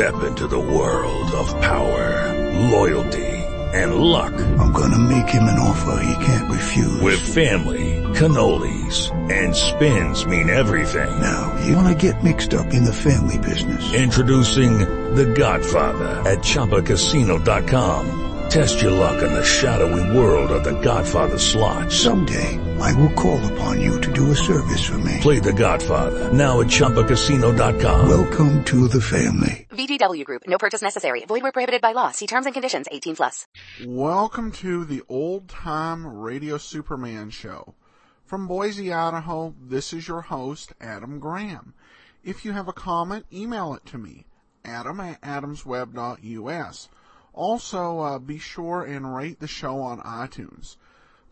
Step into the world of power, loyalty, and luck. I'm gonna make him an offer he can't refuse. With family, cannolis, and spins mean everything. Now, you wanna get mixed up in the family business. Introducing The Godfather at ChumbaCasino.com. Test your luck in the shadowy world of The Godfather slot. Someday, I will call upon you to do a service for me. Play The Godfather now at ChumbaCasino.com. Welcome to the family. VGW Group. No purchase necessary. Void where prohibited by law. See terms and conditions. 18 plus. Welcome to the Old Time Radio Superman Show. From Boise, Idaho, this is your host, Adam Graham. If you have a comment, email it to me, adam at adamsweb.us. Also, uh, be sure and rate the show on iTunes.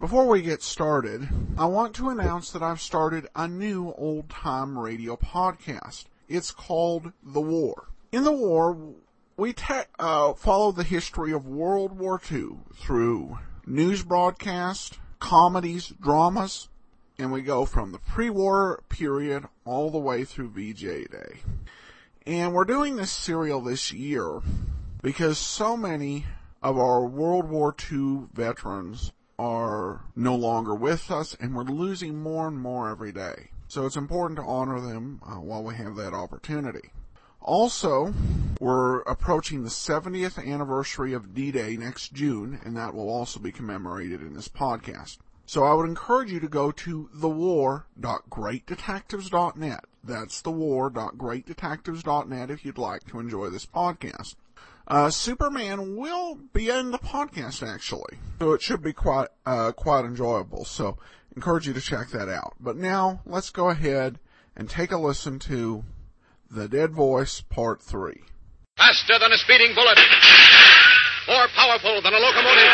Before we get started, I want to announce that I've started a new old time radio podcast. It's called The War. In The War, we uh, follow the history of World War II through news broadcasts, comedies, dramas, and we go from the pre-war period all the way through VJ Day. And we're doing this serial this year because so many of our World War II veterans are no longer with us and we're losing more and more every day. So it's important to honor them uh, while we have that opportunity. Also, we're approaching the 70th anniversary of D-Day next June and that will also be commemorated in this podcast. So I would encourage you to go to thewar.greatdetectives.net. That's thewar.greatdetectives.net if you'd like to enjoy this podcast. Uh, Superman will be in the podcast actually, so it should be quite uh, quite enjoyable. So encourage you to check that out. But now let's go ahead and take a listen to the Dead Voice Part Three. Faster than a speeding bullet, more powerful than a locomotive,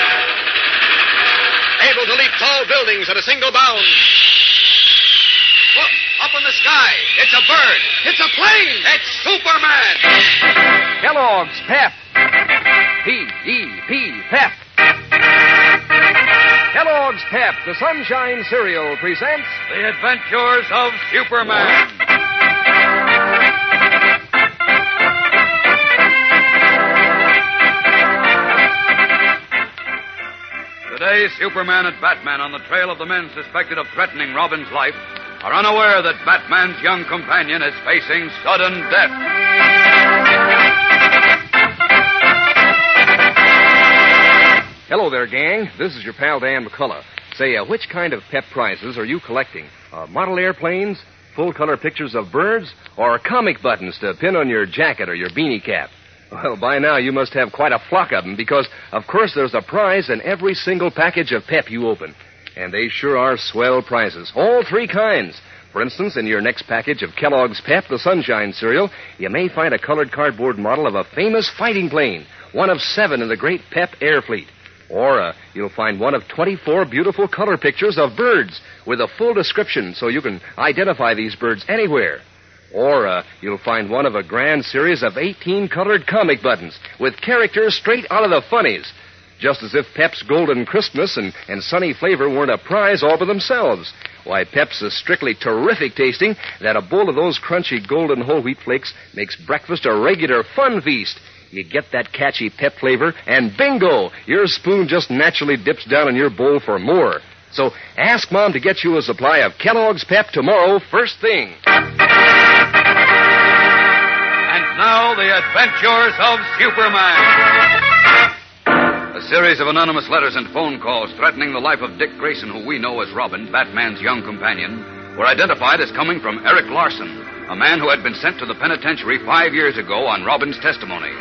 able to leap tall buildings at a single bound. Look, up in the sky, it's a bird, it's a plane, it's Superman. Kellogg's Pep. P-E-P, Pep. Kellogg's Pep, the Sunshine Cereal, presents The Adventures of Superman. Today, Superman and Batman, on the trail of the men suspected of threatening Robin's life, are unaware that Batman's young companion is facing sudden death. Hello there, gang. This is your pal Dan McCullough. Say, uh, which kind of pep prizes are you collecting? Uh, model airplanes, full color pictures of birds, or comic buttons to pin on your jacket or your beanie cap? Well, by now you must have quite a flock of them because, of course, there's a prize in every single package of pep you open. And they sure are swell prizes. All three kinds. For instance, in your next package of Kellogg's Pep, the Sunshine cereal, you may find a colored cardboard model of a famous fighting plane, one of seven in the great Pep Air Fleet. Or uh, you'll find one of 24 beautiful color pictures of birds with a full description so you can identify these birds anywhere. Or uh, you'll find one of a grand series of 18 colored comic buttons with characters straight out of the funnies. Just as if Pep's Golden Christmas and, and Sunny Flavor weren't a prize all by themselves. Why, Pep's is strictly terrific tasting that a bowl of those crunchy golden whole wheat flakes makes breakfast a regular fun feast. You get that catchy pep flavor, and bingo! Your spoon just naturally dips down in your bowl for more. So ask Mom to get you a supply of Kellogg's Pep tomorrow, first thing. And now, the adventures of Superman. A series of anonymous letters and phone calls threatening the life of Dick Grayson, who we know as Robin, Batman's young companion, were identified as coming from Eric Larson, a man who had been sent to the penitentiary five years ago on Robin's testimony.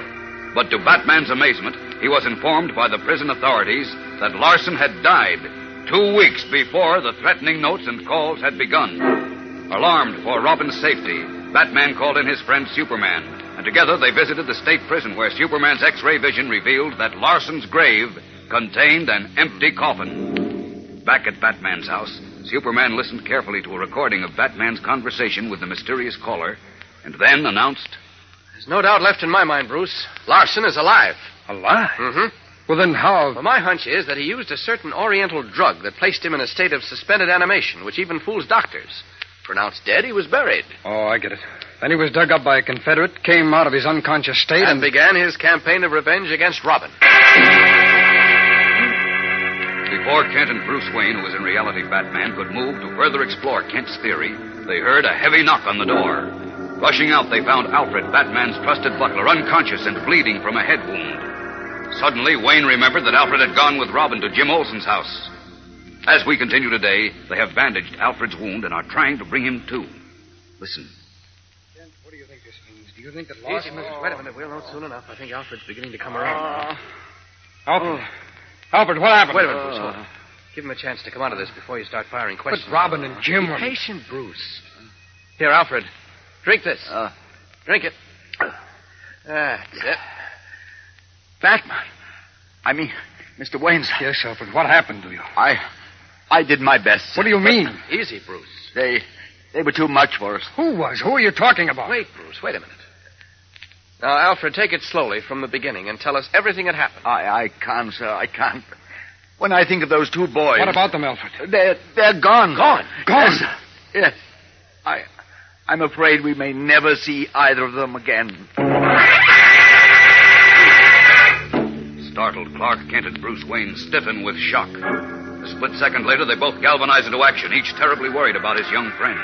But to Batman's amazement, he was informed by the prison authorities that Larson had died two weeks before the threatening notes and calls had begun. Alarmed for Robin's safety, Batman called in his friend Superman, and together they visited the state prison where Superman's X ray vision revealed that Larson's grave contained an empty coffin. Back at Batman's house, Superman listened carefully to a recording of Batman's conversation with the mysterious caller, and then announced There's no doubt left in my mind, Bruce. Larson is alive. Alive? Mm-hmm. Well, then how? Well, my hunch is that he used a certain oriental drug that placed him in a state of suspended animation, which even fools doctors. Pronounced dead, he was buried. Oh, I get it. Then he was dug up by a Confederate, came out of his unconscious state, And and. began his campaign of revenge against Robin. Before Kent and Bruce Wayne, who was in reality Batman, could move to further explore Kent's theory, they heard a heavy knock on the door. Rushing out, they found Alfred, Batman's trusted butler, unconscious and bleeding from a head wound. Suddenly, Wayne remembered that Alfred had gone with Robin to Jim Olsen's house. As we continue today, they have bandaged Alfred's wound and are trying to bring him to. Listen. What do you think this means? Do you think that Easy, Larson... mister. Wait a minute. We'll know soon enough. I think Alfred's beginning to come around. Uh, Alfred. Alfred, what happened? Wait a minute, Bruce. Hold on. Give him a chance to come out of this before you start firing questions. But. Robin and Jim were... Patient, Bruce. Here, Alfred. Drink this. Uh. Drink it. Ah, that's it. Batman. I mean, Mr. Wayne's. Yes, Alfred. What happened to you? I, I did my best. What do you mean? Easy, Bruce. They, they were too much for us. Who was? Who are you talking about? Wait, Bruce. Wait a minute. Now, Alfred, take it slowly from the beginning and tell us everything that happened. I, I can't, sir. I can't. When I think of those two boys. What about them, Alfred? They're, they're gone. Gone? Gone? Yes, sir. yes. I, I'm afraid we may never see either of them again. Startled, Clark Kent and Bruce Wayne stiffen with shock. A split second later, they both galvanize into action, each terribly worried about his young friend.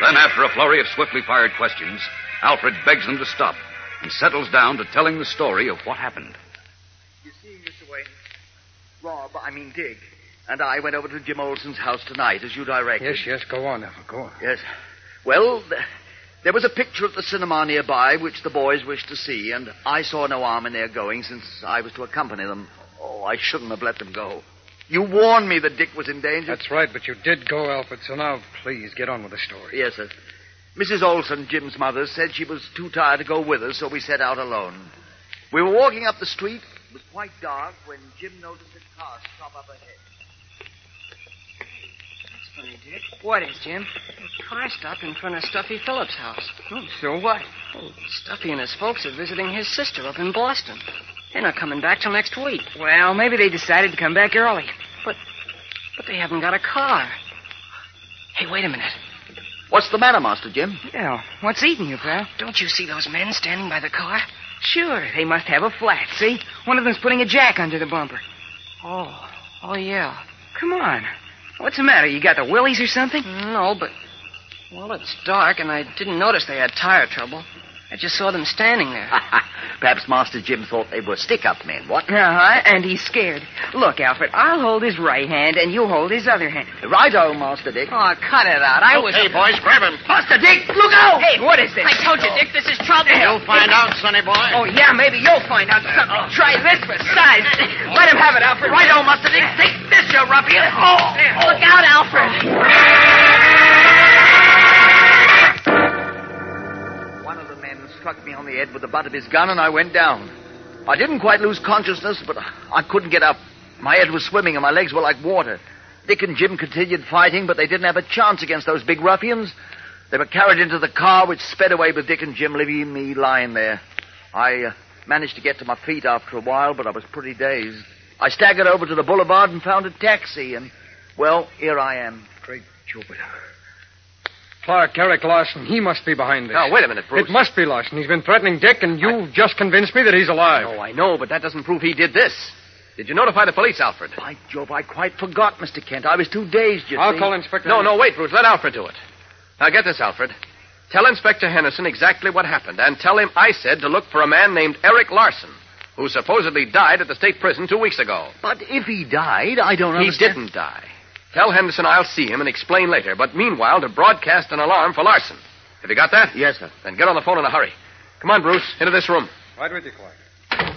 Then, after a flurry of swiftly fired questions, Alfred begs them to stop and settles down to telling the story of what happened. You see, Mr. Wayne, Rob, I mean Dick, and I went over to Jim Olsen's house tonight, as you directed. Yes, yes. Go on, Alfred. Go on. Yes. Well, th- there was a picture at the cinema nearby which the boys wished to see, and I saw no harm in their going since I was to accompany them. Oh, I shouldn't have let them go. You warned me that Dick was in danger. That's right, but you did go, Alfred. So now, please, get on with the story. Yes, sir. Mrs. Olsen, Jim's mother, said she was too tired to go with us, so we set out alone. We were walking up the street. It was quite dark when Jim noticed a car stop up ahead. That's funny, Dick. What is, Jim? A car stopped in front of Stuffy Phillips' house. Oh, so what? Oh, Stuffy and his folks are visiting his sister up in Boston. They're not coming back till next week. Well, maybe they decided to come back early. But but they haven't got a car. Hey, wait a minute. What's the matter, Master Jim? Yeah, what's eating you, pal? Don't you see those men standing by the car? Sure, they must have a flat, see? One of them's putting a jack under the bumper. Oh, oh yeah. Come on. What's the matter? You got the willies or something? No, but well, it's dark, and I didn't notice they had tire trouble. I just saw them standing there. Perhaps Master Jim thought they were stick-up men, what? Uh-huh, and he's scared. Look, Alfred, I'll hold his right hand, and you hold his other hand. Righto, Master Dick. Oh, cut it out. I was... Hey, boys, grab him. Master Dick, look out! Hey, what is this? I told you, Dick, this is trouble. You'll find out, sonny boy. Oh, yeah, maybe you'll find out something. Try this for size. Let him have it, Alfred. Righto, Master Dick. Take this, you ruffian. Oh, Look out, Alfred. Struck me on the head with the butt of his gun, and I went down. I didn't quite lose consciousness, but I couldn't get up. My head was swimming, and my legs were like water. Dick and Jim continued fighting, but they didn't have a chance against those big ruffians. They were carried into the car, which sped away with Dick and Jim, leaving me lying there. I uh, managed to get to my feet after a while, but I was pretty dazed. I staggered over to the boulevard and found a taxi, and, well, here I am. Great Jupiter. Clark, Eric Larson, he must be behind this. Now, wait a minute, Bruce. It must be Larson. He's been threatening Dick, and you've just convinced me that he's alive. Oh, I know, but that doesn't prove he did this. Did you notify the police, Alfred? By Jove, I quite forgot, Mr. Kent. I was too dazed, you I'll see. call Inspector. No, no, wait, Bruce. Let Alfred do it. Now, get this, Alfred. Tell Inspector Henderson exactly what happened, and tell him I said to look for a man named Eric Larson, who supposedly died at the state prison two weeks ago. But if he died, I don't understand. He didn't die. Tell Henderson I'll see him and explain later, but meanwhile to broadcast an alarm for Larson. Have you got that? Yes, sir. Then get on the phone in a hurry. Come on, Bruce, into this room. Right with you, Clark.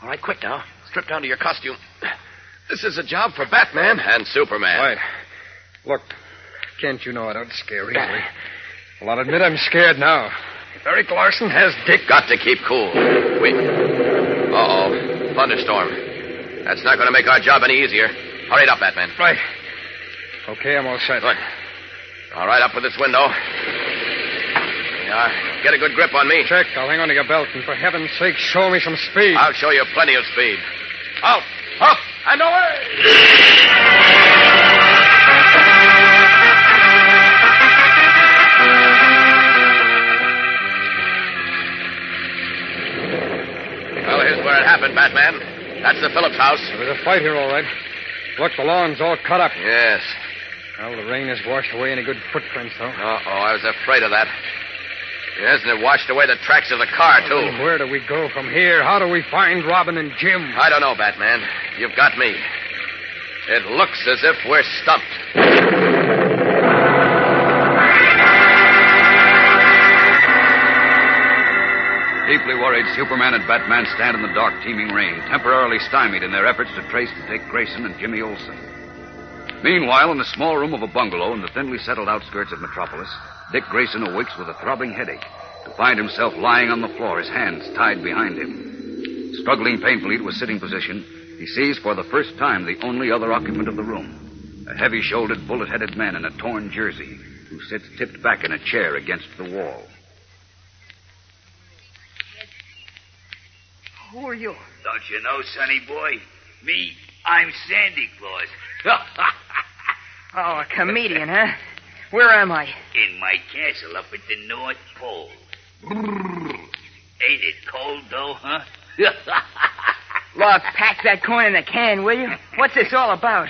All right, quick now. Strip down to your costume. This is a job for Batman and Superman. Right. Look, can't you know I don't scare easily. Well, I'll admit I'm scared now. If Eric Larson has Dick... Got to keep cool. Wait. Uh-oh. Thunderstorm. That's not going to make our job any easier. Hurry it up, Batman. Right. Okay, I'm all set. Good. All right, up with this window. Yeah, get a good grip on me. Check. I'll hang on to your belt, and for heaven's sake, show me some speed. I'll show you plenty of speed. Out, up, and away! Well, here's where it happened, Batman. That's the Phillips house. There was a fight here, all right. Look, the lawn's all cut up. Yes. Well, the rain has washed away any good footprints, though. Uh-oh, I was afraid of that. Yes, and it washed away the tracks of the car, too. Well, where do we go from here? How do we find Robin and Jim? I don't know, Batman. You've got me. It looks as if we're stumped. Deeply worried, Superman and Batman stand in the dark, teeming rain, temporarily stymied in their efforts to trace Dick Grayson and Jimmy Olsen. Meanwhile, in the small room of a bungalow in the thinly settled outskirts of Metropolis, Dick Grayson awakes with a throbbing headache to find himself lying on the floor, his hands tied behind him. Struggling painfully to a sitting position, he sees for the first time the only other occupant of the room, a heavy shouldered, bullet headed man in a torn jersey who sits tipped back in a chair against the wall. Who are you? Don't you know, sonny boy? Me, I'm Sandy Claus. Oh, a comedian, huh? Where am I? In my castle up at the North Pole. Ain't it cold, though, huh? Look, pack that coin in a can, will you? What's this all about?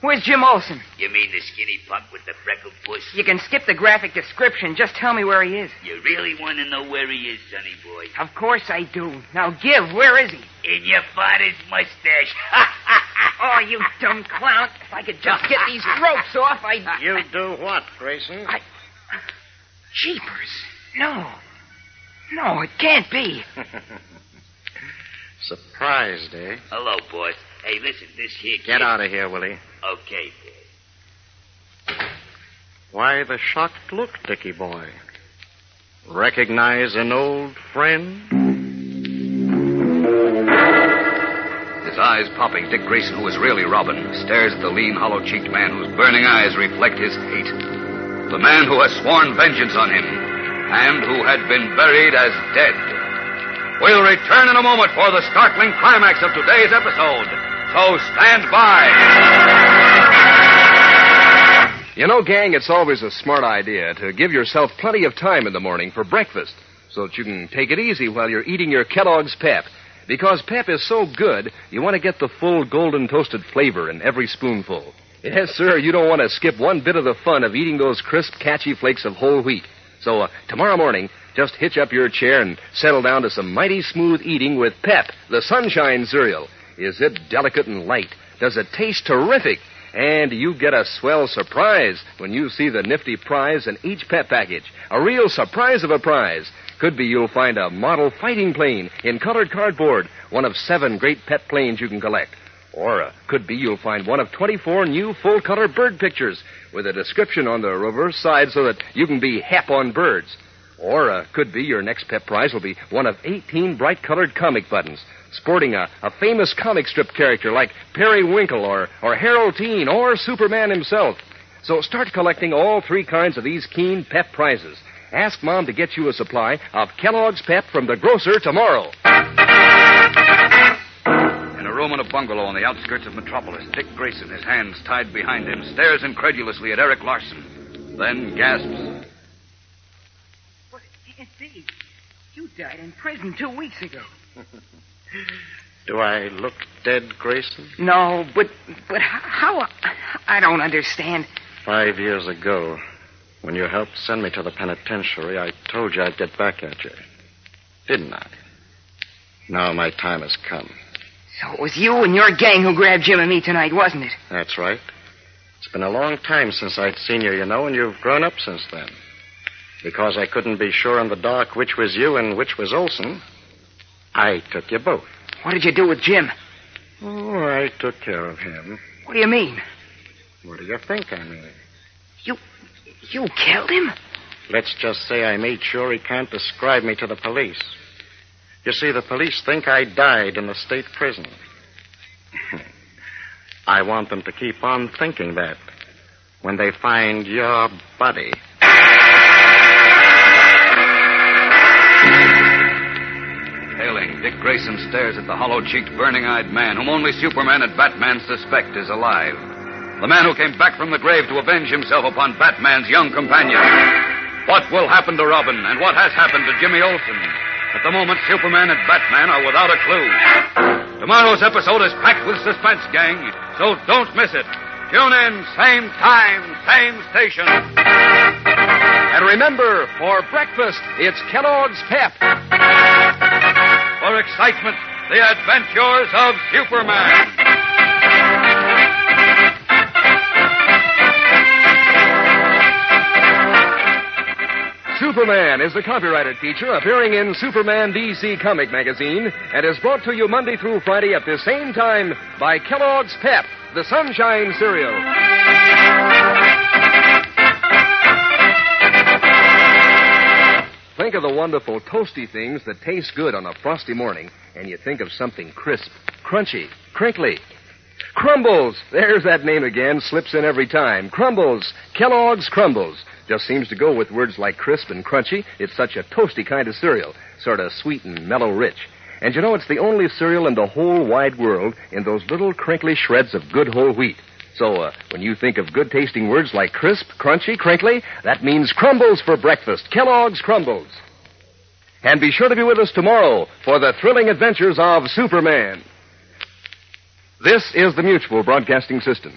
Where's Jim Olsen? you mean the skinny punk with the freckled puss? You can skip the graphic description. Just tell me where he is. You really want to know where he is, sonny boy? Of course I do. Now give. Where is he? In your father's mustache. Oh, you dumb clown. If I could just get these ropes off, I'd. You do what, Grayson? I... Jeepers. No. No, it can't be. Surprised, eh? Hello, boss. Hey, listen, this here kid... Get out of here, Willie. Okay, boss. Why the shocked look, Dickie boy? Recognize an old friend? Eyes popping, Dick Grayson, who is really Robin, stares at the lean, hollow cheeked man whose burning eyes reflect his hate. The man who has sworn vengeance on him, and who had been buried as dead. We'll return in a moment for the startling climax of today's episode. So stand by. You know, gang, it's always a smart idea to give yourself plenty of time in the morning for breakfast so that you can take it easy while you're eating your Kellogg's Pep. Because Pep is so good, you want to get the full golden toasted flavor in every spoonful. Yes, sir, you don't want to skip one bit of the fun of eating those crisp, catchy flakes of whole wheat. So, uh, tomorrow morning, just hitch up your chair and settle down to some mighty smooth eating with Pep, the sunshine cereal. Is it delicate and light? Does it taste terrific? And you get a swell surprise when you see the nifty prize in each Pep package. A real surprise of a prize. Could be you'll find a model fighting plane in colored cardboard, one of seven great Pep planes you can collect. Or uh, could be you'll find one of 24 new full color bird pictures with a description on the reverse side so that you can be hep on birds. Or uh, could be your next Pep prize will be one of 18 bright colored comic buttons sporting a, a famous comic strip character like Periwinkle or, or Harold Teen or Superman himself. So start collecting all three kinds of these keen Pep prizes. Ask Mom to get you a supply of Kellogg's Pep from the grocer tomorrow. In a room in a bungalow on the outskirts of Metropolis, Dick Grayson, his hands tied behind him, stares incredulously at Eric Larson. Then gasps. But it can't be. You died in prison two weeks ago. Do I look dead, Grayson? No, but but how? I don't understand. Five years ago, when you helped send me to the penitentiary, I told you I'd get back at you. Didn't I? Now my time has come. So it was you and your gang who grabbed Jim and me tonight, wasn't it? That's right. It's been a long time since I'd seen you, you know, and you've grown up since then. Because I couldn't be sure in the dark which was you and which was Olsen, I took you both. What did you do with Jim? Oh, I took care of him. What do you mean? What do you think I mean? You you killed him? Let's just say I made sure he can't describe me to the police. You see, the police think I died in the state prison. I want them to keep on thinking that when they find your body. Hailing, Dick Grayson stares at the hollow cheeked, burning eyed man whom only Superman and Batman suspect is alive. The man who came back from the grave to avenge himself upon Batman's young companion. What will happen to Robin, and what has happened to Jimmy Olsen? At the moment, Superman and Batman are without a clue. Tomorrow's episode is packed with suspense, gang, so don't miss it. Tune in, same time, same station. And remember, for breakfast, it's Kellogg's Pep. For excitement, the adventures of Superman. Superman is a copyrighted feature appearing in Superman DC Comic Magazine and is brought to you Monday through Friday at the same time by Kellogg's Pep, the Sunshine Cereal. Think of the wonderful toasty things that taste good on a frosty morning, and you think of something crisp, crunchy, crinkly. Crumbles! There's that name again, slips in every time. Crumbles. Kellogg's Crumbles. Just seems to go with words like crisp and crunchy. It's such a toasty kind of cereal, sort of sweet and mellow rich. And you know, it's the only cereal in the whole wide world in those little crinkly shreds of good whole wheat. So, uh, when you think of good tasting words like crisp, crunchy, crinkly, that means crumbles for breakfast. Kellogg's Crumbles. And be sure to be with us tomorrow for the thrilling adventures of Superman. This is the Mutual Broadcasting System.